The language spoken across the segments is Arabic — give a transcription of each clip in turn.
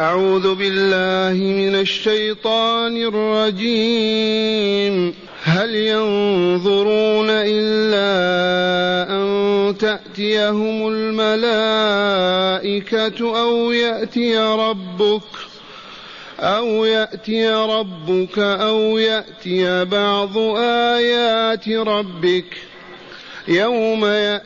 أعوذ بالله من الشيطان الرجيم. هل ينظرون إلا أن تأتيهم الملائكة أو يأتي ربك أو يأتي ربك أو يأتي بعض آيات ربك يوم يأتي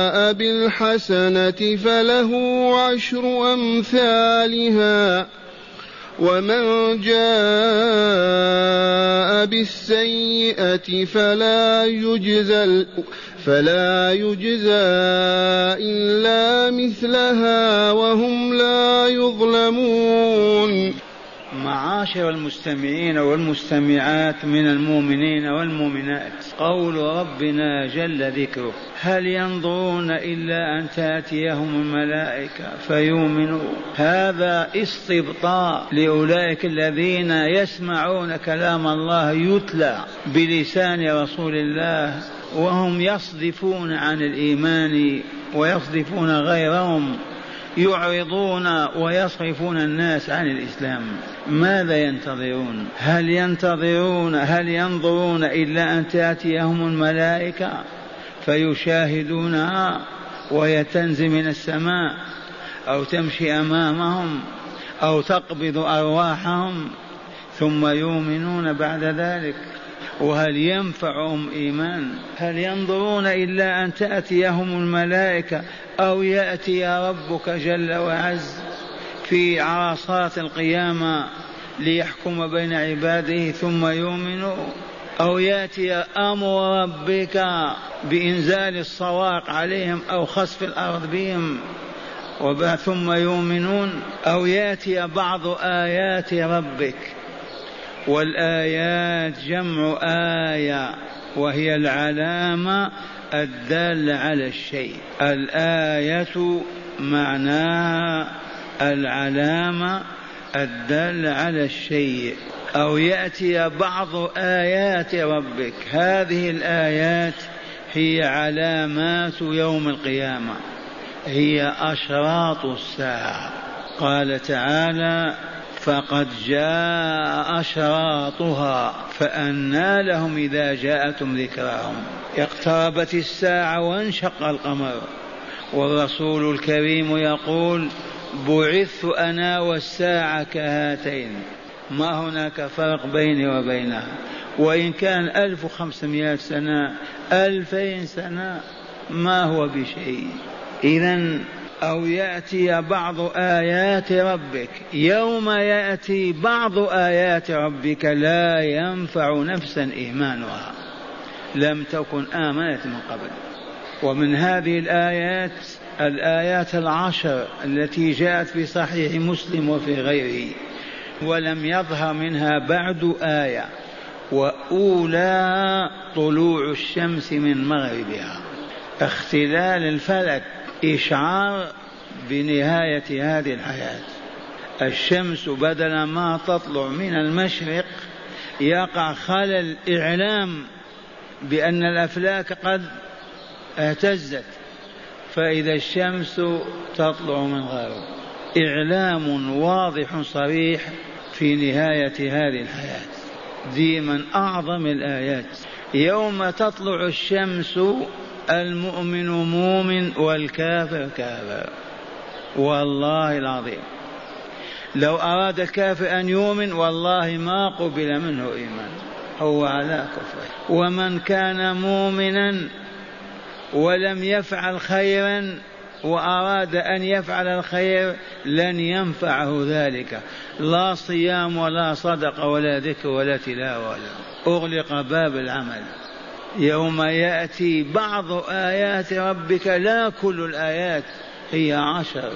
بالحسنة فله عشر أمثالها. ومن جاء بالسيئة فلا يجزى فلا يجزى إلا مثلها وهم لا يظلمون. معاشر المستمعين والمستمعات من المؤمنين والمؤمنات. قول ربنا جل ذكره هل ينظرون إلا أن تأتيهم الملائكة فيؤمنوا هذا استبطاء لأولئك الذين يسمعون كلام الله يتلى بلسان رسول الله وهم يصدفون عن الإيمان ويصدفون غيرهم. يعرضون ويصرفون الناس عن الإسلام. ماذا ينتظرون؟ هل ينتظرون هل ينظرون إلا أن تأتيهم الملائكة فيشاهدونها وهي تنزل من السماء أو تمشي أمامهم أو تقبض أرواحهم ثم يؤمنون بعد ذلك؟ وهل ينفعهم إيمان؟ هل ينظرون إلا أن تأتيهم الملائكة أو يأتي ربك جل وعز في عرصات القيامة ليحكم بين عباده ثم يؤمنوا أو يأتي أمر ربك بإنزال الصواعق عليهم أو خسف الأرض بهم ثم يؤمنون أو يأتي بعض آيات ربك. والآيات جمع آية وهي العلامة الدالة على الشيء. الآية معناها العلامة الدالة على الشيء. أو يأتي بعض آيات ربك. هذه الآيات هي علامات يوم القيامة. هي أشراط الساعة. قال تعالى فقد جاء أشراطها فأنى لهم إذا جاءتهم ذكراهم. اقتربت الساعة وانشق القمر. والرسول الكريم يقول بعثت أنا والساعة كهاتين. ما هناك فرق بيني وبينها؟ وإن كان ألف وخمسمائة سنة ألفين سنة ما هو بشيء. إذا أو يأتي بعض آيات ربك. يوم يأتي بعض آيات ربك لا ينفع نفسا إيمانها. لم تكن آمنت من قبل. ومن هذه الآيات الآيات العشر التي جاءت في صحيح مسلم وفي غيره. ولم يظهر منها بعد آية. وأولى طلوع الشمس من مغربها. اختلال الفلك. إشعار بنهاية هذه الحياة. الشمس بدل ما تطلع من المشرق يقع خلل إعلام بأن الأفلاك قد اهتزت فإذا الشمس تطلع من غرب. إعلام واضح صريح في نهاية هذه الحياة. دي من أعظم الآيات. يوم تطلع الشمس المؤمن مؤمن والكافر كافر. والله العظيم. لو أراد الكافر أن يؤمن والله ما قبل منه إيمان. هو على كفره. ومن كان مؤمنا ولم يفعل خيرا وأراد أن يفعل الخير لن ينفعه ذلك. لا صيام ولا صدقة ولا ذكر ولا تلاوة. ولا أغلق باب العمل. يوم يأتي بعض آيات ربك لا كل الآيات هي عشر.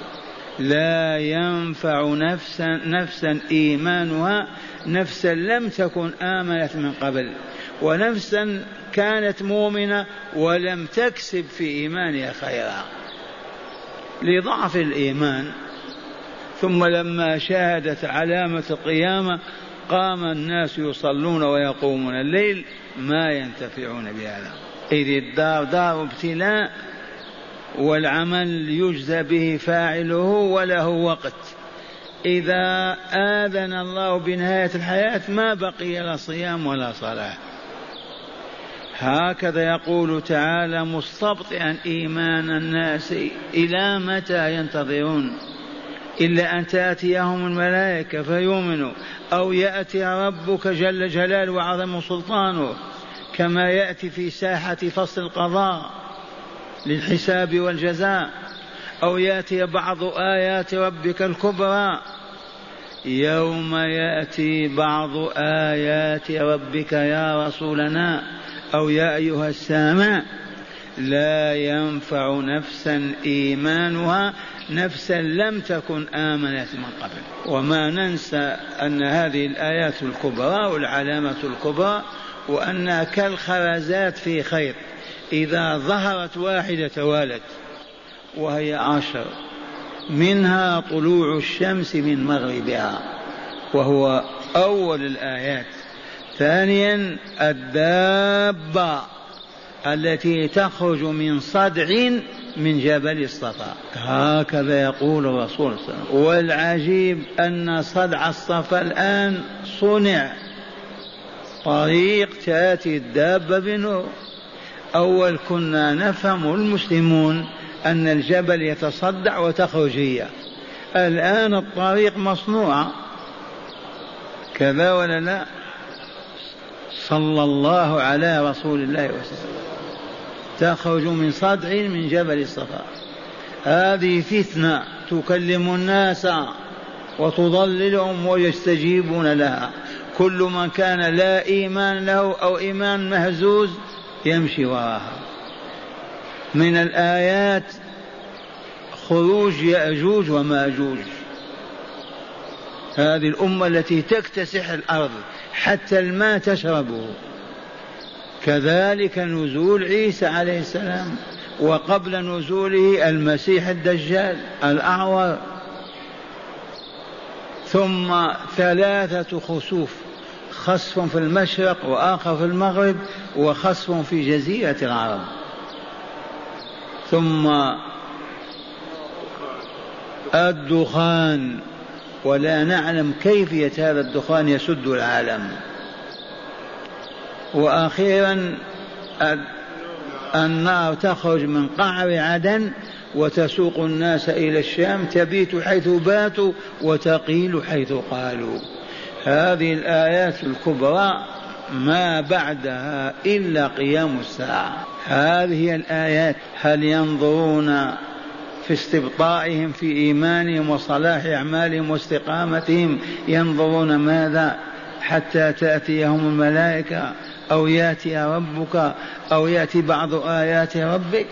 لا ينفع نفسا نفسا إيمانها نفسا لم تكن آمنت من قبل ونفسا كانت مؤمنة ولم تكسب في إيمانها خيرا. لضعف الإيمان. ثم لما شاهدت علامة القيامة قام الناس يصلون ويقومون الليل ما ينتفعون بهذا. إذ الدار دار ابتلاء والعمل يجزى به فاعله وله وقت. إذا آذن الله بنهاية الحياة ما بقي لا صيام ولا صلاة. هكذا يقول تعالى مستبطئا إيمان الناس إلى متى ينتظرون. إلا أن تأتيهم الملائكة فيؤمنوا أو يأتي ربك جل جلاله وعظم سلطانه كما يأتي في ساحة فصل القضاء للحساب والجزاء أو يأتي بعض آيات ربك الكبرى. يوم يأتي بعض آيات ربك يا رسولنا أو يا أيها السامع لا ينفع نفسا إيمانها. نفسا لم تكن آمنت من قبل. وما ننسى أن هذه الآيات الكبرى والعلامة الكبرى وأنها كالخرزات في خيط إذا ظهرت واحدة توالت وهي عشر منها طلوع الشمس من مغربها وهو أول الآيات. ثانيا الدابة. التي تخرج من صدع من جبل الصفا. هكذا يقول الرسول صلى الله عليه وسلم. والعجيب أن صدع الصفا الآن صنع. طريق تأتي الدابة بنور. أول كنا نفهم المسلمون أن الجبل يتصدع وتخرج هي. الآن الطريق مصنوعة كذا ولا لا؟ صلى الله على رسول الله وسلم. تخرج من صدع من جبل الصفا. هذه فتنة تكلم الناس وتضللهم ويستجيبون لها. كل من كان لا إيمان له أو إيمان مهزوز يمشي وراها. من الآيات خروج يأجوج ومأجوج. هذه الأمة التي تكتسح الأرض. حتى الماء تشربه. كذلك نزول عيسى عليه السلام وقبل نزوله المسيح الدجال الأعور. ثم ثلاثة خسوف خسف في المشرق وآخر في المغرب وخسف في جزيرة العرب. ثم الدخان ولا نعلم كيفية هذا الدخان يسد العالم. وأخيرا النار تخرج من قعر عدن وتسوق الناس إلى الشام تبيت حيث باتوا وتقيل حيث قالوا. هذه الآيات الكبرى ما بعدها إلا قيام الساعة. هذه الآيات هل ينظرون في استبطائهم في إيمانهم وصلاح أعمالهم واستقامتهم ينظرون ماذا؟ حتى تأتيهم الملائكة أو يأتي ربك أو يأتي بعض آيات ربك.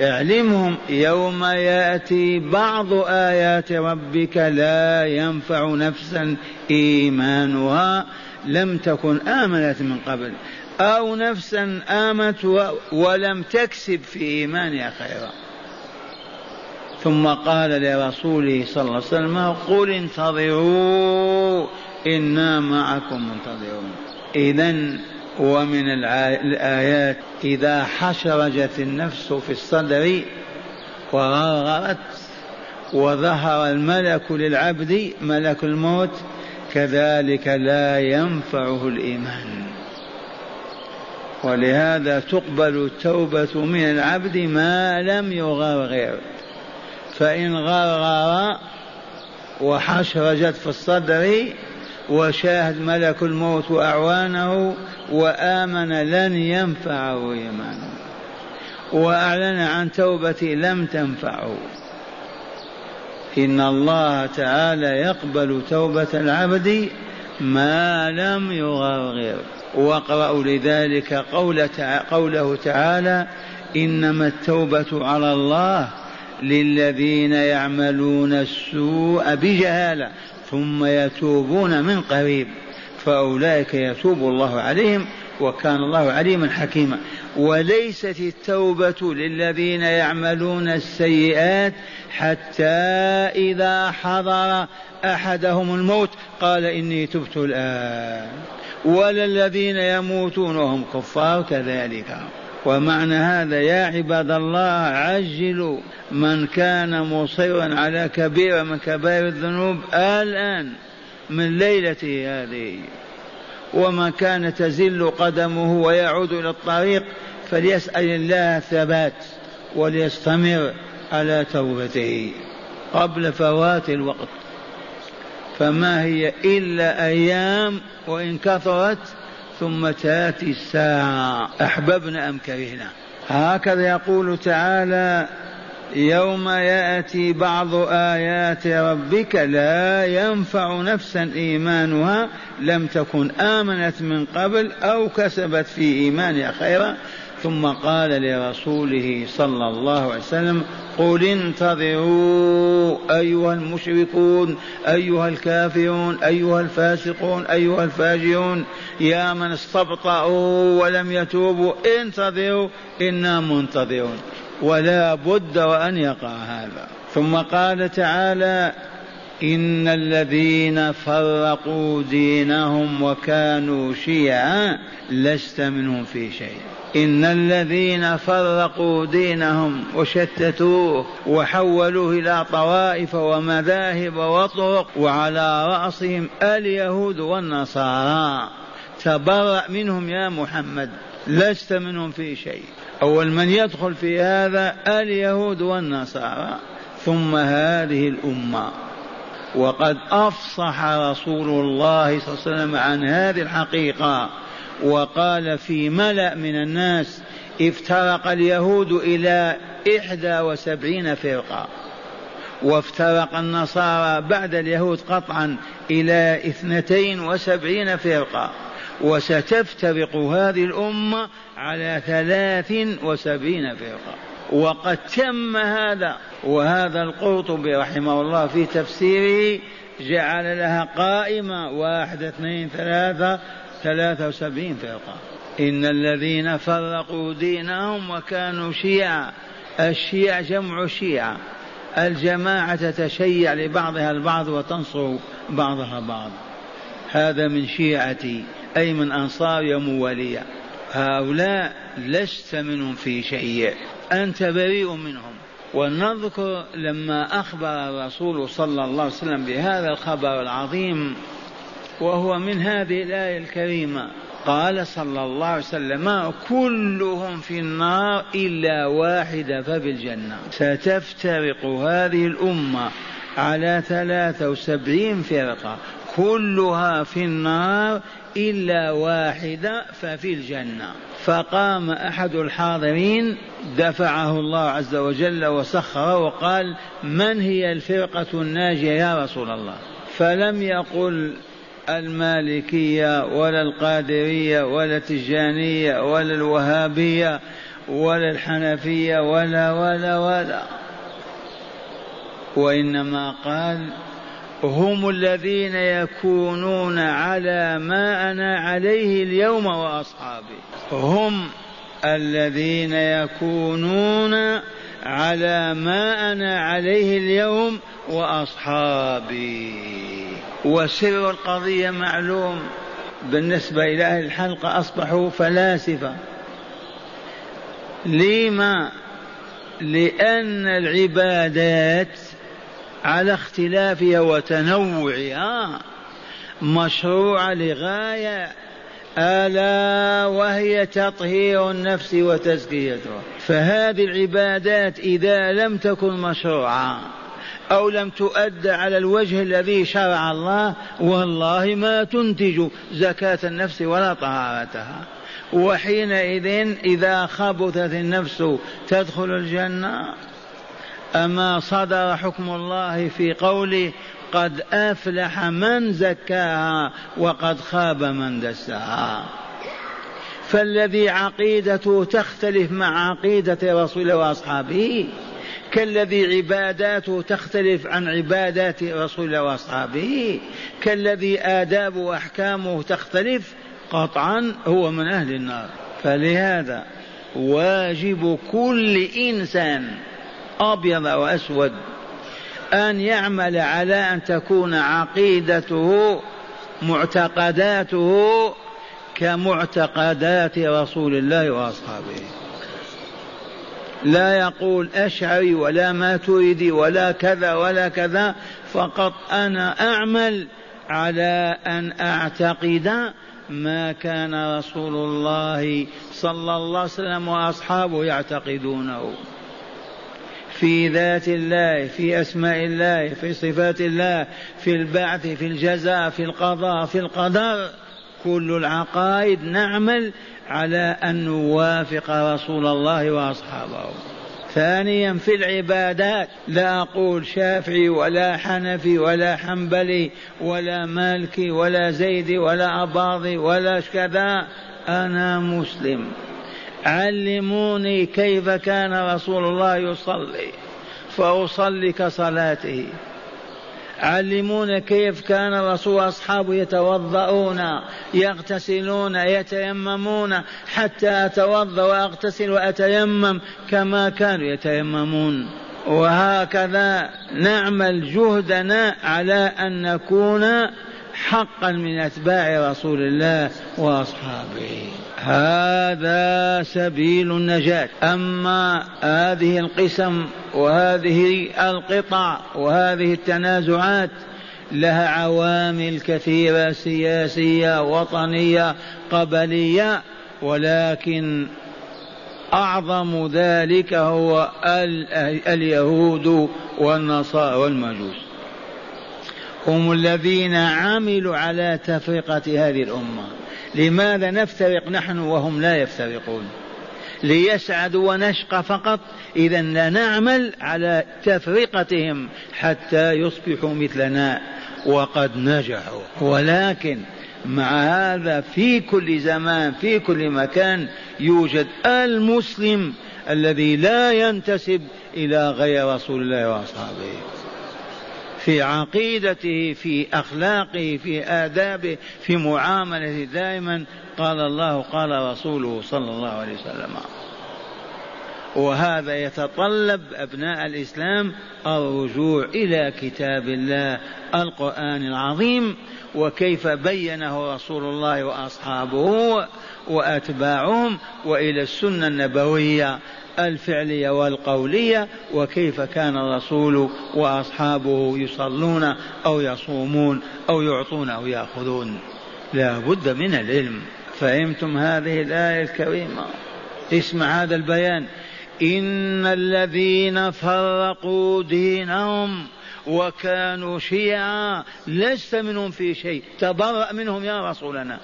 اعلمهم يوم يأتي بعض آيات ربك لا ينفع نفسا إيمانها لم تكن آمنت من قبل أو نفسا آمت ولم تكسب في إيمانها خيرا. ثم قال لرسوله صلى الله عليه وسلم قل انتظروا إنا معكم منتظرون. اذا ومن الآيات إذا حشرجت النفس في الصدر وغرغرت وظهر الملك للعبد ملك الموت كذلك لا ينفعه الإيمان. ولهذا تقبل التوبة من العبد ما لم يغرغر. فإن غرغر وحشرجت في الصدر وشاهد ملك الموت وأعوانه وآمن لن ينفعه إيمانه وأعلن عن توبته لم تنفعه. إن الله تعالى يقبل توبة العبد ما لم يغرغر. واقرأوا لذلك قول قوله تعالى إنما التوبة على الله للذين يعملون السوء بجهالة ثم يتوبون من قريب فأولئك يتوب الله عليهم وكان الله عليما حكيما. وليست التوبة للذين يعملون السيئات حتى إذا حضر أحدهم الموت قال إني تبت الآن. ولا الذين يموتون وهم كفار كذلك. ومعنى هذا يا عباد الله عجلوا من كان مصرا على كبيرة من كبائر الذنوب الآن من ليلته هذه. ومن كان تزل قدمه ويعود إلى الطريق فليسأل الله الثبات وليستمر على توبته قبل فوات الوقت. فما هي إلا أيام وإن كثرت ثم تأتي الساعة. أحببنا أم كرهنا؟ هكذا يقول تعالى يوم يأتي بعض آيات ربك لا ينفع نفسا إيمانها لم تكن آمنت من قبل أو كسبت في إيمانها خيرا. ثم قال لرسوله صلى الله عليه وسلم قل انتظروا أيها المشركون أيها الكافرون أيها الفاسقون أيها الفاجرون يا من استبطأوا ولم يتوبوا انتظروا إنا منتظرون ولا بد وأن يقع هذا. ثم قال تعالى إن الذين فرقوا دينهم وكانوا شيعا لست منهم في شيء. إن الذين فرقوا دينهم وشتتوه وحولوه إلى طوائف ومذاهب وطرق وعلى رأسهم اليهود والنصارى. تبرأ منهم يا محمد لست منهم في شيء. أول من يدخل في هذا اليهود والنصارى. ثم هذه الأمة. وقد أفصح رسول الله صلى الله عليه وسلم عن هذه الحقيقة وقال في ملأ من الناس افترق اليهود إلى إحدى وسبعين فرقة وافترق النصارى بعد اليهود قطعا إلى اثنتين وسبعين فرقة وستفترق هذه الأمة على ثلاث وسبعين فرقة وقد تم هذا وهذا القرطبي رحمه الله في تفسيره جعل لها قائمة واحد اثنين ثلاثة ثلاثة وسبعين فرقة. إن الذين فرقوا دينهم وكانوا شيعا الشيع جمع شيعة. الجماعة تتشيع لبعضها البعض وتنصر بعضها بعض هذا من شيعتي أي من أنصار وموالية هؤلاء لست منهم في شيء. أنت بريء منهم. ونذكر لما أخبر الرسول صلى الله عليه وسلم بهذا الخبر العظيم وهو من هذه الآية الكريمة. قال صلى الله عليه وسلم كلهم في النار إلا واحدة ففي الجنة ستفترق هذه الأمة على ثلاثة وسبعين فرقة. كلها في النار إلا واحدة ففي الجنة. فقام أحد الحاضرين دفعه الله عز وجل وسخره وقال من هي الفرقة الناجية يا رسول الله؟ فلم يقل المالكية ولا القادرية ولا التجانية ولا الوهابية ولا الحنفية ولا ولا ولا. وإنما قال هم الذين يكونون على ما أنا عليه اليوم وأصحابي. هم الذين يكونون على ما أنا عليه اليوم وأصحابي. وسر القضية معلوم. بالنسبة إلى أهل الحلقة أصبحوا فلاسفة. لما؟ لأن العبادات على اختلافها وتنوعها مشروعة لغاية ألا وهي تطهير النفس وتزكيتها. فهذه العبادات إذا لم تكن مشروعة أو لم تؤد على الوجه الذي شرع الله والله ما تنتج زكاة النفس ولا طهارتها. وحينئذ إذا خبثت النفس تدخل الجنة. أما صدر حكم الله في قوله قد أفلح من زكاها وقد خاب من دساها. فالذي عقيدته تختلف مع عقيدة رسول الله وأصحابه كالذي عباداته تختلف عن عبادات رسول الله وأصحابه كالذي آداب وأحكامه تختلف قطعا هو من أهل النار. فلهذا واجب كل إنسان أبيض وأسود أن يعمل على أن تكون عقيدته معتقداته كمعتقدات رسول الله وأصحابه. لا يقول أشعري ولا ما تريدي ولا كذا ولا كذا فقط أنا أعمل على أن أعتقد ما كان رسول الله صلى الله عليه وسلم وأصحابه يعتقدونه. في ذات الله في أسماء الله في صفات الله في البعث في الجزاء في القضاء في القدر. كل العقائد نعمل على أن نوافق رسول الله وأصحابه. ثانيا في العبادات لا أقول شافعي ولا حنفي ولا حنبلي ولا مالكي ولا زيدي ولا أباضي ولا كذا أنا مسلم. علموني كيف كان رسول الله يصلي فأصلي كصلاته. علمونا كيف كان الرسول واصحابه يتوضؤون يغتسلون يتيممون حتى أتوضأ وأغتسل وأتيمم كما كانوا يتيممون. وهكذا نعمل جهدنا على أن نكون حقا من أتباع رسول الله وأصحابه. هذا سبيل النجاة. أما هذه القسم وهذه القطع وهذه التنازعات لها عوامل كثيرة سياسية وطنية قبلية ولكن أعظم ذلك هو اليهود والنصارى والمجوس هم الذين عملوا على تفرقة هذه الأمة. لماذا نفترق نحن وهم لا يفترقون؟ ليسعدوا ونشقى فقط. إذا لا نعمل على تفرقتهم حتى يصبحوا مثلنا وقد نجحوا. ولكن مع هذا في كل زمان في كل مكان يوجد المسلم الذي لا ينتسب إلى غير رسول الله وأصحابه. في عقيدته في أخلاقه في آدابه في معاملته دائما. قال الله قال رسوله صلى الله عليه وسلم. وهذا يتطلب أبناء الإسلام الرجوع إلى كتاب الله القرآن العظيم وكيف بينه رسول الله وأصحابه وأتباعهم وإلى السنة النبوية. الفعلية والقولية وكيف كان الرسول وأصحابه يصلون أو يصومون أو يعطون أو يأخذون. لا بد من العلم. فهمتم هذه الآية الكريمة؟ اسمع هذا البيان. إن الذين فرقوا دينهم وكانوا شيعا لست منهم في شيء. تبرأ منهم يا رسولنا.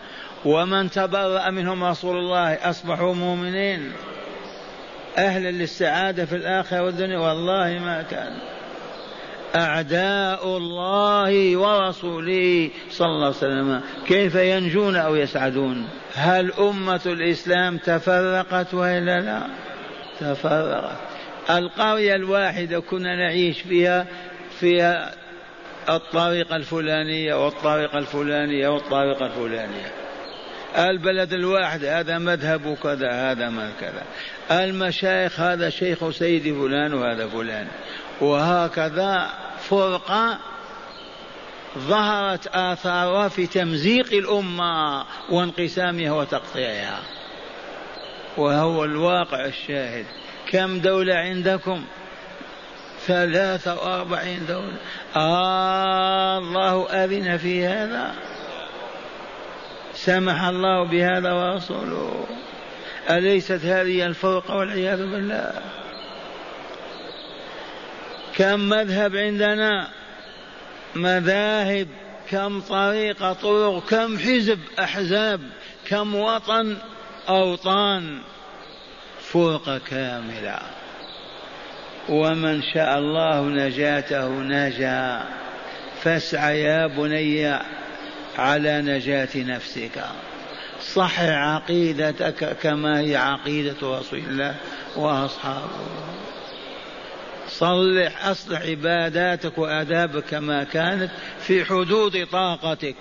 ومن تبرأ منهم رسول الله أصبحوا مؤمنين. أهلا للسعادة في الآخرة والدنيا. والله ما كان. أعداء الله ورسوله صلى الله عليه وسلم. كيف ينجون أو يسعدون؟ هل أمة الإسلام تفرقت وإلا لا؟ تفرقت. القرية الواحدة كنا نعيش فيها فيها الطريقة الفلانية والطريقة الفلانية والطريقة الفلانية. البلد الواحد هذا مذهب كذا هذا ما كذا. المشايخ هذا شيخ سيدي فلان وهذا فلان. وهكذا فرقة ظهرت آثارها في تمزيق الأمة وانقسامها وتقطيعها. وهو الواقع الشاهد. كم دولة عندكم؟ ثلاثة وأربعين دولة. آه الله أذن في هذا. سمح الله بهذا ورسوله. أليست هذه الفرقة والعياذ بالله؟ كم مذهب عندنا؟ مذاهب كم طريقة طرق كم حزب أحزاب كم وطن أوطان. فرقة كاملة. ومن شاء الله نجاته نجا. فاسعى يا بني على نجاة نفسك. صح عقيدتك كما هي عقيدة رسول الله وأصحابه. صلح أصلح عباداتك وآدابك كما كانت في حدود طاقتك.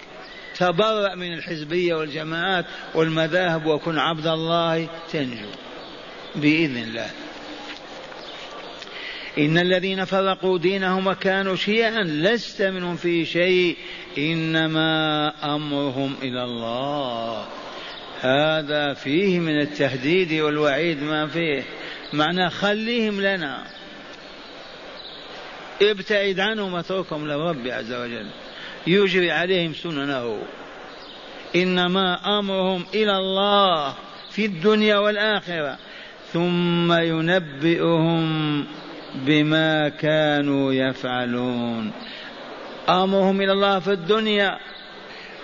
تبرأ من الحزبية والجماعات والمذاهب وكن عبد الله تنجو. بإذن الله. إن الذين فرقوا دينهم وكانوا شيعا لست منهم في شيء إنما أمرهم إلى الله. هذا فيه من التهديد والوعيد ما فيه. معنى خليهم لنا. ابتعد عنهم واتركهم لرب عز وجل. يجري عليهم سننه. إنما أمرهم إلى الله في الدنيا والآخرة. ثم ينبئهم بما كانوا يفعلون. أمرهم إلى الله في الدنيا.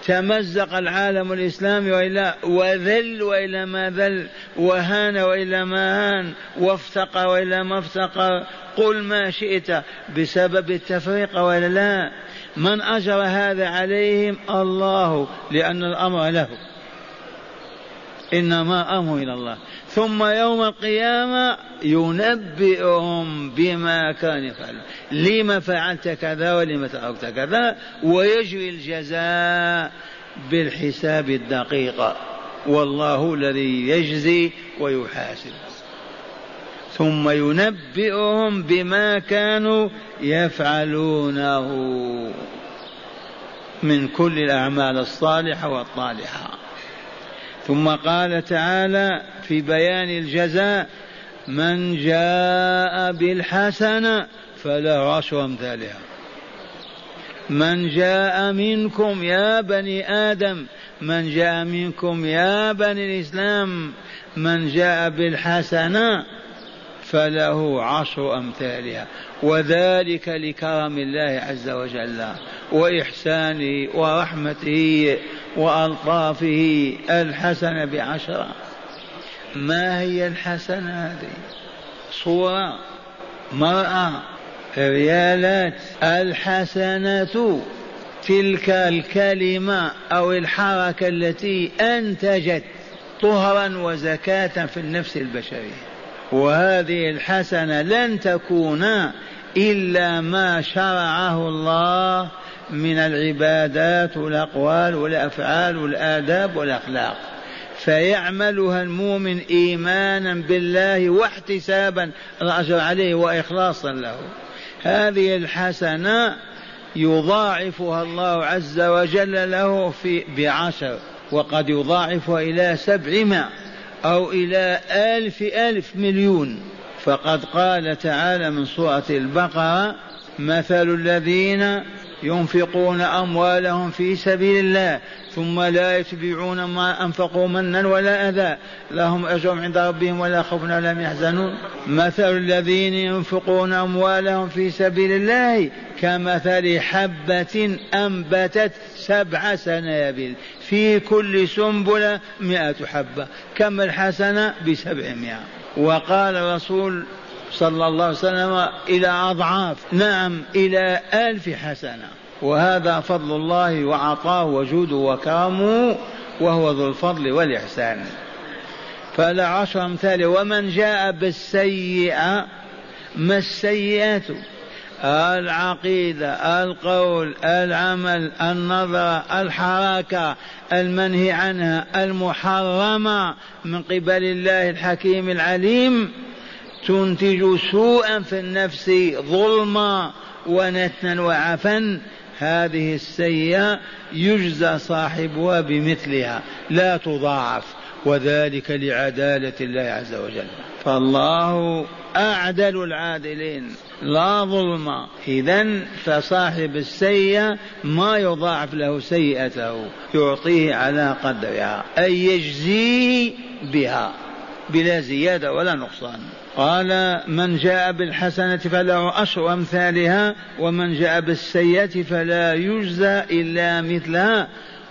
تمزق العالم الإسلامي والا وذل والا ما ذل وهان والا ما هان وافتقر والا ما افتقر. قل ما شئت بسبب التفريق ولا لا. من أجر هذا عليهم؟ الله لأن الأمر له. إنما أمر إلى الله. ثم يوم القيامة ينبئهم بما كان يفعل لما فعلت كذا ولما تركت كذا ويجري الجزاء بالحساب الدقيق. والله الذي يجزي ويحاسب. ثم ينبئهم بما كانوا يفعلونه. من كل الأعمال الصالحة والطالحة. ثم قال تعالى في بيان الجزاء من جاء بالحسنة فله عشر أمثالها. من جاء منكم يا بني آدم من جاء منكم يا بني الإسلام من جاء بالحسنة فله عشر أمثالها. وذلك لكرم الله عز وجل. وإحسانه ورحمته وألطافه الحسنة بعشرة ما هي الحسنة هذه؟ صورة مرأة ريالات. الحسنة تلك الكلمة أو الحركة التي أنتجت طهرا وزكاة في النفس البشرية. وهذه الحسنة لن تكون إلا ما شرعه الله من العبادات والأقوال والأفعال والآداب والأخلاق. فيعملها المؤمن إيمانا بالله واحتسابا الأجر عليه وإخلاصا له. هذه الحسنة يضاعفها الله عز وجل له في بعشر وقد يضاعفها إلى سبعمائة أو إلى ألف ألف مليون. فقد قال تعالى من سورة البقرة مثل الذين ينفقون أموالهم في سبيل الله ثم لا يتبعون ما أنفقوا منا ولا أذى لهم أجر عند ربهم ولا خوف ولا يحزنون. مثل الذين ينفقون أموالهم في سبيل الله كمثل حبة أنبتت سبع سنابل في كل سنبلة مئة حبة كم الحسنة؟ بسبعمائة. وقال الرسول صلى الله عليه وسلم إلى أضعاف نعم إلى ألف حسنة. وهذا فضل الله وعطاه وجوده وكرمه وهو ذو الفضل والإحسان. فلا عشر أمثال. ومن جاء بالسيئة ما السيئات؟ العقيدة القول العمل النظرة الحركة المنهي عنها المحرمة من قبل الله الحكيم العليم تنتج سوءا في النفس ظلما ونتنا وعفا. هذه السيئة يجزى صاحبها بمثلها لا تضاعف. وذلك لعدالة الله عز وجل. فالله أعدل العادلين لا ظلم. إذا فصاحب السيئة ما يضاعف له سيئته يعطيه على قدرها أي يجزيه بها بلا زيادة ولا نقصان. قال من جاء بالحسنة فله أشر أمثالها ومن جاء بالسيئة فلا يجزى إلا مثلها.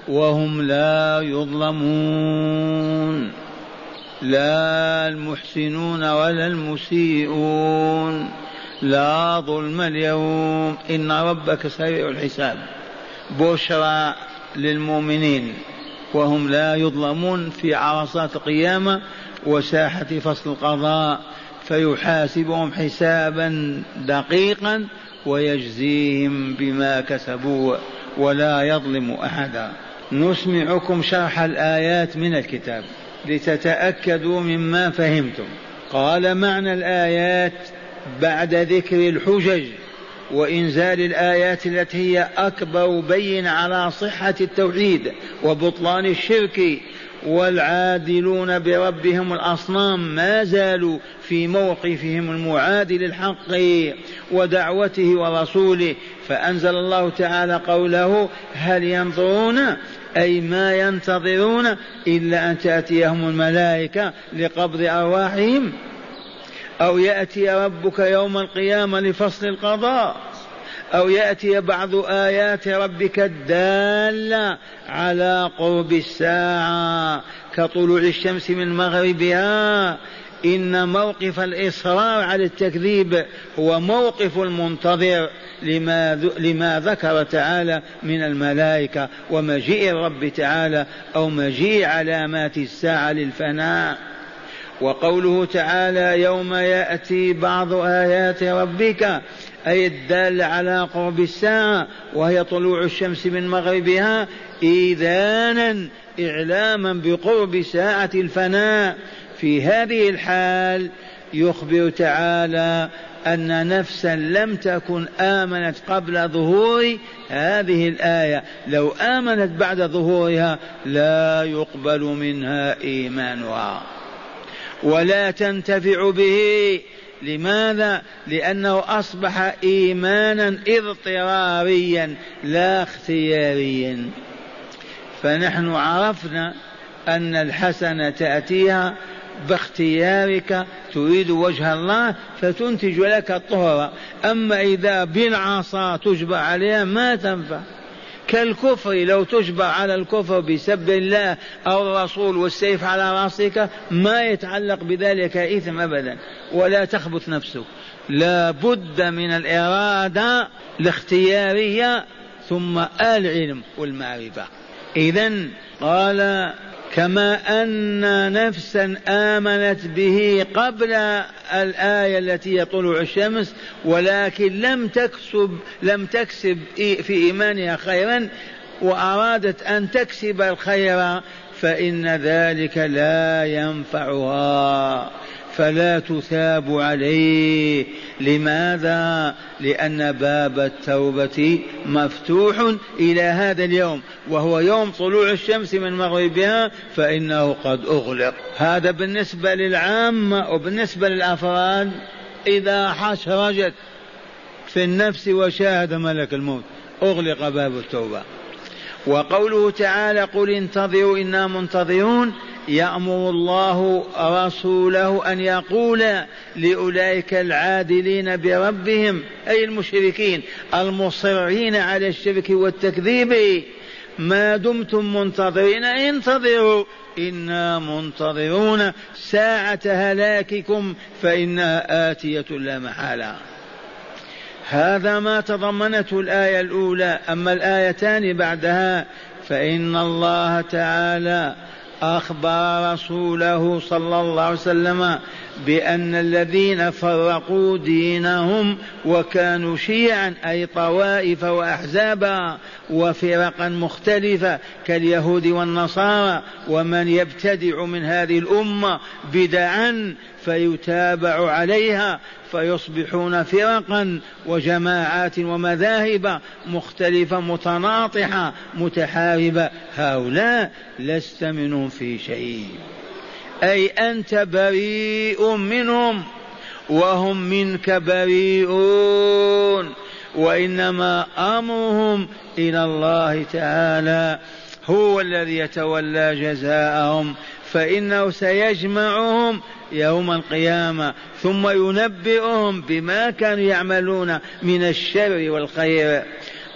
وهم لا يظلمون. لا المحسنون ولا المسيئون. لا ظلم اليوم. إن ربك سريع الحساب. بشرى للمؤمنين. وهم لا يظلمون في عرصات القيامة وساحة فصل القضاء. فيحاسبهم حسابا دقيقا ويجزيهم بما كسبوا ولا يظلم أحدا. نسمعكم شرح الآيات من الكتاب لتتأكدوا مما فهمتم. قال معنى الآيات بعد ذكر الحجج وإنزال الآيات التي هي أكبر بين على صحة التوحيد وبطلان الشرك والعادلون بربهم الأصنام ما زالوا في موقفهم المعاد للحق ودعوته ورسوله فأنزل الله تعالى قوله هل ينظرون أي ما ينتظرون إلا أن تأتيهم الملائكة لقبض أرواحهم أو يأتي ربك يوم القيامة لفصل القضاء أو يأتي بعض آيات ربك الدالة على قرب الساعة كطلوع الشمس من مغربها إن موقف الإصرار على التكذيب هو موقف المنتظر لما, لما ذكر تعالى من الملائكة ومجيء الرب تعالى أو مجيء علامات الساعة للفناء. وقوله تعالى يوم يأتي بعض آيات ربك أي الدالة على قرب الساعة وهي طلوع الشمس من مغربها إيذانا إعلاما بقرب ساعة الفناء. في هذه الحال يخبر تعالى أن نفسا لم تكن آمنت قبل ظهور هذه الآية. لو آمنت بعد ظهورها لا يقبل منها إيمانها. ولا تنتفع به. لماذا؟ لأنه أصبح إيمانا اضطراريا لا اختياريا. فنحن عرفنا أن الحسنة تأتيها باختيارك تريد وجه الله فتنتج لك الطهر. أما إذا بالعصا تجبر عليها ما تنفع. كالكفر لو تجبر على الكفر بسب الله أو الرسول والسيف على رأسك ما يتعلق بذلك إثم أبدا. ولا تخبث نفسك. لا بد من الإرادة الاختيارية ثم العلم والمعرفة. إذا قال كما أن نفسا آمنت به قبل الآية التي هي طلوع الشمس ولكن لم تكسب لم تكسب في إيمانها خيرا وأرادت أن تكسب الخير فإن ذلك لا ينفعها. فلا تثاب عليه. لماذا؟ لأن باب التوبة مفتوح إلى هذا اليوم وهو يوم طلوع الشمس من مغربها فإنه قد أغلق. هذا بالنسبة للعامه وبالنسبة للأفراد إذا حشرجت في النفس وشاهد ملك الموت أغلق باب التوبة. وقوله تعالى قل انتظروا إنا منتظرون يأمر الله رسوله أن يقول لأولئك العادلين بربهم أي المشركين المصرين على الشرك والتكذيب ما دمتم منتظرين انتظروا إنا منتظرون ساعة هلاككم فإنها آتية لا محالة. هذا ما تضمنته الآية الأولى أما الآيتان بعدها فإن الله تعالى أخبر رسوله صلى الله عليه وسلم بأن الذين فرقوا دينهم وكانوا شيعا أي طوائف وأحزابا وفرقا مختلفة كاليهود والنصارى ومن يبتدع من هذه الأمة بدعا فيتابع عليها فيصبحون فرقا وجماعات ومذاهب مختلفة متناطحة متحاربة. هؤلاء لست منهم في شيء. أي أنت بريء منهم وهم منك بريئون. وإنما أمرهم إلى الله تعالى هو الذي يتولى جزاءهم فإنه سيجمعهم يوم القيامة ثم ينبئهم بما كانوا يعملون من الشر والخير.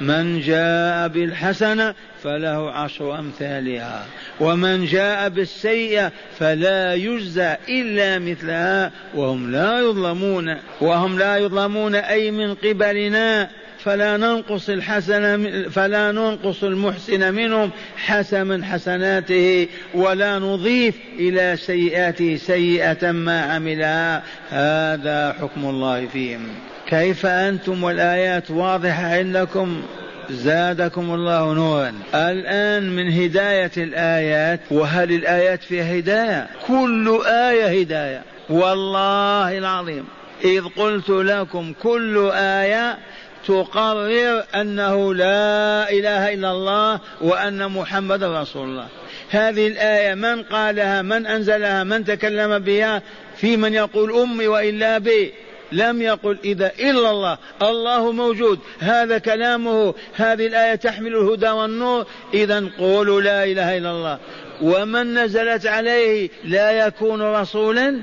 من جاء بالحسنة فله عشر أمثالها. ومن جاء بالسيئة فلا يجزى إلا مثلها. وهم لا يظلمون وهم لا يظلمون أي من قبلنا. فلا ننقص الحسن فلا ننقص المحسن منهم حسن حسناته ولا نضيف إلى سيئاته سيئة ما عملها. هذا حكم الله فيهم. كيف أنتم والآيات واضحة عندكم؟ زادكم الله نورا. الآن من هداية الآيات وهل الآيات فيها هداية؟ كل آية هداية. والله العظيم. إذ قلت لكم كل آية تقرر أنه لا إله إلا الله وأن محمد رسول الله. هذه الآية من قالها من أنزلها من تكلم بها؟ في من يقول أمي وإلا بي. لم يقل إذا إلا الله. الله موجود. هذا كلامه. هذه الآية تحمل الهدى والنور. إذا قولوا لا إله إلا الله. ومن نزلت عليه لا يكون رسولا.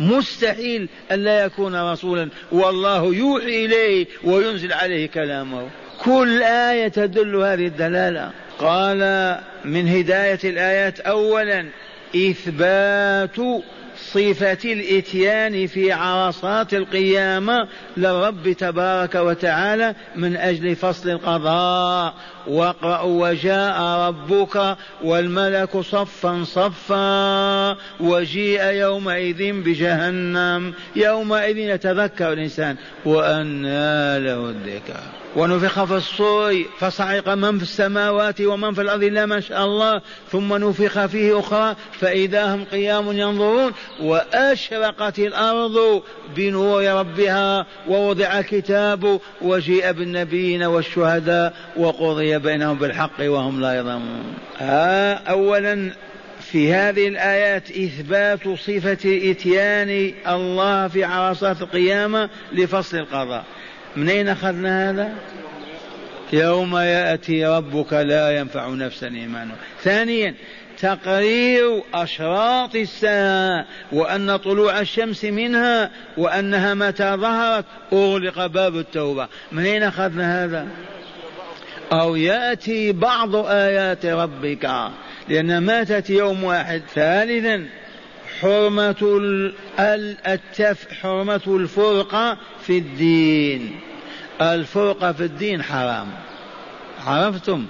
مستحيل ألا يكون رسولا. والله يوحي إليه وينزل عليه كلامه. كل آية تدل هذه الدلالة. قال من هداية الآيات أولا إثبات صفة الإتيان في عرصات القيامة للرب تبارك وتعالى من أجل فصل القضاء. وجاء ربك والملك صفا صفا وجيء يومئذ بجهنم. يومئذ يتذكر الإنسان. وأنى له الذكر ونفخ في الصور. فصعق من في السماوات ومن في الأرض إلا ما شاء الله. ثم نفخ فيه أخرى. فإذا هم قيام ينظرون. وأشرقت الأرض بنور ربها. ووضع الكتاب. وجيء بالنبيين والشهداء. وقضي بينهم بالحق وهم لا يظلمون. ها أولا في هذه الآيات إثبات صفة إتيان الله في عرصات القيامة لفصل القضاء. منين أخذنا هذا؟ يوم يأتي ربك لا ينفع نفسا إيمانها. ثانيا تقرير أشراط الساعة وأن طلوع الشمس منها وأنها متى ظهرت أغلق باب التوبة. منين أخذنا هذا؟ أو يأتي بعض آيات ربك لأن ماتت يوم واحد ثالثا حرمة التف حرمة الفرقة في الدين. الفرقة في الدين حرام. عرفتم؟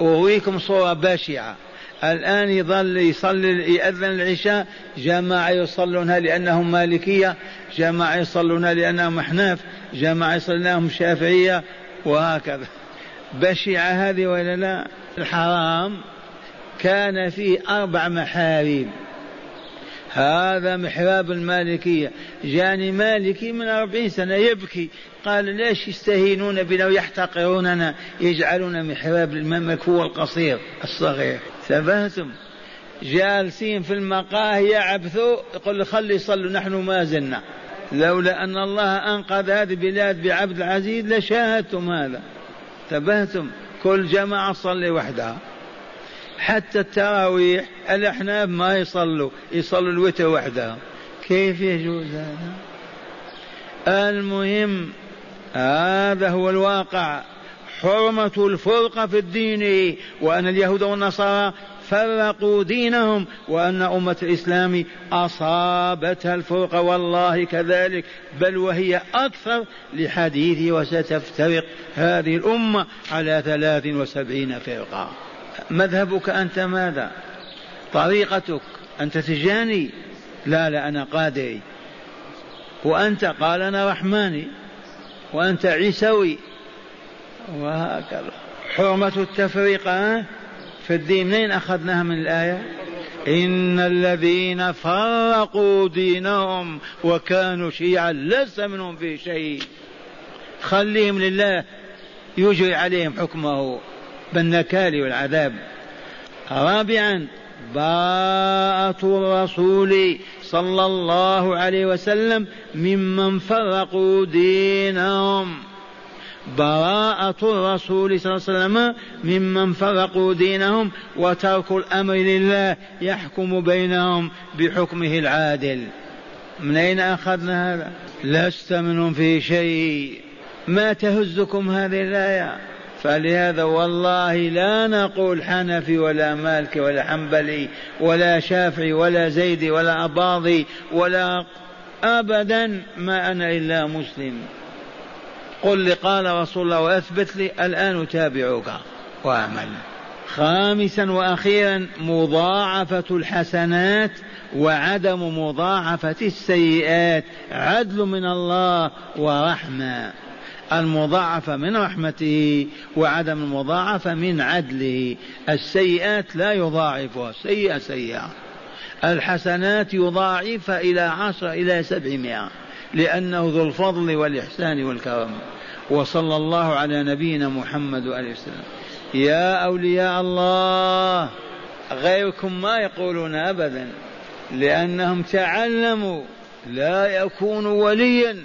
أريكم صورة بشعة. الآن يظل يصلي يأذن العشاء جماعة يصلونها لأنهم مالكية جماعة يصلونها لأنهم أحناف جماعة يصلونها شافعية وهكذا. بشعة هذه ولا لا؟ الحرام كان فيه أربع محاريب. هذا محراب المالكية. جاني مالكي من أربعين سنة يبكي. قال ليش يستهينون بنا ويحتقروننا يجعلون محراب المكفوة القصير الصغير؟ ثبتم جالسين في المقاهي يعبثوا. يقول خلي يصلوا نحن ما زلنا. لولا أن الله أنقذ هذه البلاد بعبد العزيز لشاهدتم هذا. تبهتم كل جماعة تصلي وحدها. حتى التراويح الأحناف ما يصلوا يصلوا الوتر وحدها. كيف يجوز هذا؟ المهم هذا هو الواقع. حرمة الفرقة في الدين. وأن اليهود والنصارى فرقوا دينهم وأن أمة الإسلام أصابتها الفرقة. والله كذلك. بل وهي أكثر لحديث وستفترق هذه الأمة على ثلاث وسبعين فرقة. مذهبك أنت ماذا؟ طريقتك أنت تجاني؟ لا لا أنا قادري. وأنت قال أنا رحماني. وأنت عيسوي. وهكذا. حرمة التفرقة في الدين منين أخذناها من الآية؟ إن الذين فرقوا دينهم وكانوا شيعا لست منهم في شيء. خليهم لله يجري عليهم حكمه بالنكال والعذاب. رابعا باءة الرسول صلى الله عليه وسلم ممن فرقوا دينهم. براءة الرسول صلى الله عليه وسلم ممن فرقوا دينهم وتركوا الأمر لله يحكم بينهم بحكمه العادل. من أين أخذنا هذا؟ لست منهم في شيء. ما تهزكم هذه الآية؟ فلهذا والله لا نقول حنفي ولا مالكي ولا حنبلي ولا شافعي ولا زيدي ولا أباضي ولا أبدا ما أنا إلا مسلم. قل لي قال رسول الله وأثبت لي الآن أتابعك. وأعمل. خامسا وأخيرا مضاعفة الحسنات وعدم مضاعفة السيئات. عدل من الله ورحمة. المضاعفة من رحمته وعدم المضاعفة من عدله. السيئات لا يضاعفها. سيئة سيئة. الحسنات يضاعف إلى عشر إلى سبعمائة. لأنه ذو الفضل والإحسان والكرم وصلى الله على نبينا محمد وآله وسلم. يا أولياء الله غيركم ما يقولون أبدا لأنهم تعلموا لا يكون وليا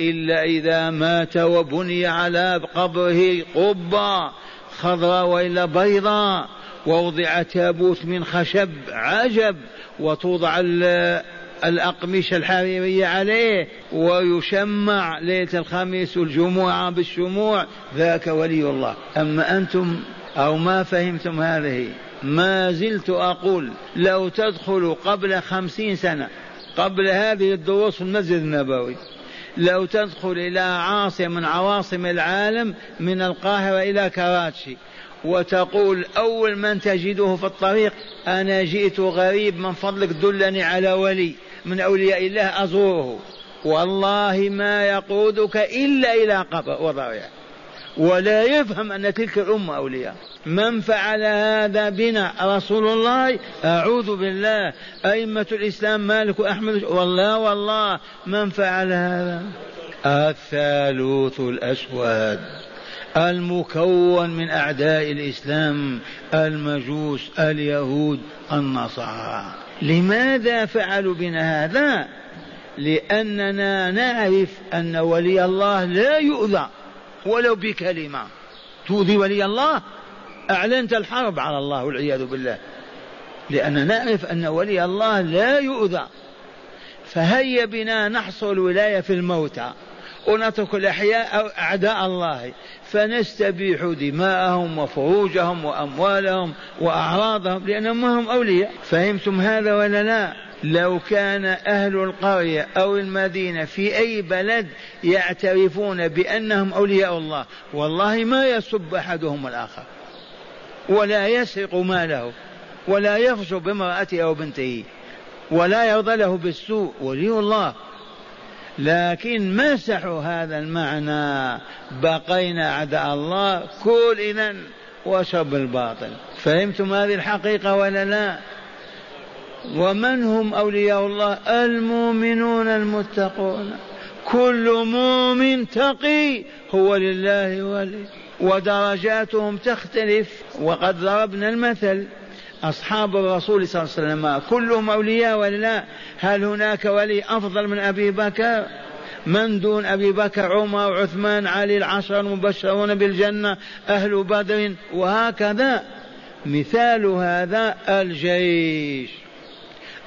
إلا إذا مات وبني على قبره قبة خضراء وإلا بيضاء ووضع تابوت من خشب عجب وتوضع الأقمشة الحريرية عليه ويشمع ليلة الخميس والجمعة بالشموع ذاك ولي الله. أما أنتم أو ما فهمتم هذه ما زلت أقول لو تدخلوا قبل خمسين سنة قبل هذه الدروس في المسجد النبوي لو تدخل إلى عاصمة من عواصم العالم من القاهرة إلى كراتشي وتقول أول من تجده في الطريق أنا جئت غريب من فضلك دلني على ولي. من أولياء الله أزوره. والله ما يقودك إلا إلى قبر وضريع ولا يفهم أن تلك الأمة أولياء. من فعل هذا بنا رسول الله أعوذ بالله. أئمة الإسلام مالك أحمد والله والله من فعل هذا. الثالوث الأسود. المكون من أعداء الإسلام المجوس اليهود النصارى. لماذا فعلوا بنا هذا؟ لأننا نعرف أن ولي الله لا يؤذى ولو بكلمة. تؤذي ولي الله؟ أعلنت الحرب على الله والعياذ بالله. لأننا نعرف أن ولي الله لا يؤذى. فهيا بنا نحصل الولاية في الموتى. ونترك الأحياء أعداء الله. فنستبيح دماءهم وفروجهم وأموالهم وأعراضهم لأنهم ما هم أولياء. فهمتم هذا ولا لا؟ لو كان أهل القرية أو المدينة في أي بلد يعترفون بأنهم أولياء الله والله ما يسب أحدهم الآخر ولا يسرق ماله ولا يفجر بامرأته أو بنته ولا يرضى له بالسوء ولي الله. لكن مسحوا هذا المعنى. بقينا أعداء الله كل إذا واشرب الباطل. فهمتم هذه الحقيقة ولا لا؟ ومن هم أولياء الله؟ المؤمنون المتقون. كل مؤمن تقي هو لله ولي ودرجاتهم تختلف. وقد ضربنا المثل. أصحاب الرسول صلى الله عليه وسلم كلهم أولياء ولا لا؟ هل هناك ولي أفضل من أبي بكر؟ من دون أبي بكر عمر عثمان علي العشر المبشرون بالجنة أهل بدر وهكذا. مثال هذا الجيش.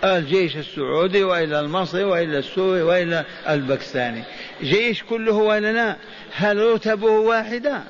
الجيش السعودي وإلى المصري وإلى السوري وإلى الباكستاني. جيش كله ولا لا؟ هل رتبه واحدة؟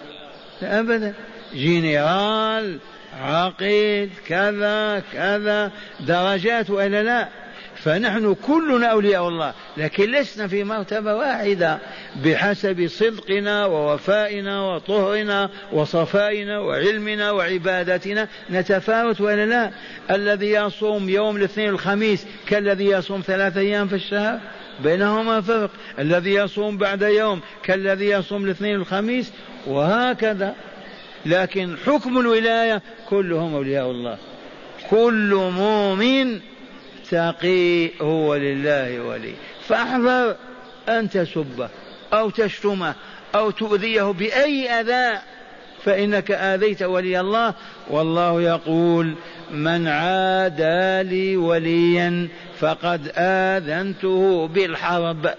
لا أبدا. جنرال عقيد كذا كذا درجات وإلا لا؟ فنحن كلنا أولياء الله لكن لسنا في مرتبة واحدة بحسب صدقنا ووفائنا وطهرنا وصفائنا وعلمنا وعبادتنا نتفاوت ولا لا؟ الذي يصوم يوم الاثنين الخميس كالذي يصوم ثلاثة أيام في الشهر؟ بينهما فرق. الذي يصوم بعد يوم كالذي يصوم الاثنين الخميس وهكذا. لكن حكم الولاية كلهم أولياء الله. كل مؤمن تقي هو لله ولي. فأحذر أن تسبه أو تشتمه أو تؤذيه بأي أذى فإنك آذيت ولي الله. والله يقول من عادى لي وليا فقد آذنته بالحرب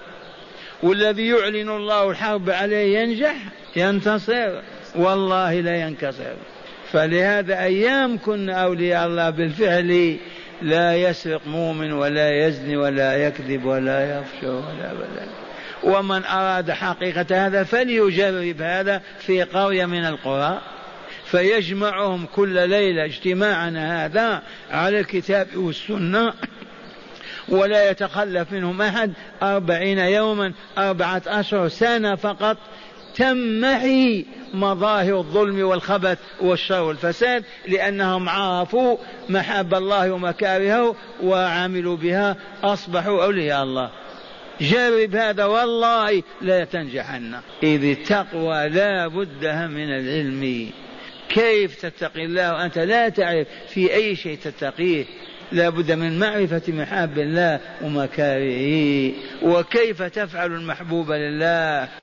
والذي يعلن الله الحرب عليه ينجح ينتصر. والله لا ينكسر. فلهذا أيام كنا أولياء الله بالفعل لا يسرق مؤمن ولا يزني ولا يكذب ولا يفشو ولا بلا ومن أراد حقيقة هذا فليجرب هذا في قرية من القرى. فيجمعهم كل ليلة اجتماعنا هذا على الكتاب والسنة. ولا يتخلف منهم أحد أربعين يوما أربعة أشهر سنة فقط. تمحي مظاهر الظلم والخبث والشر والفساد لأنهم عرفوا محاب الله ومكارهه وعملوا بها أصبحوا أولياء الله. جرب هذا والله لا تنجحن. إذ التقوى لا بدها من العلم. كيف تتقي الله وأنت لا تعرف؟ في أي شيء تتقيه؟ لا بد من معرفة محاب الله ومكارهه وكيف تفعل المحبوب لله؟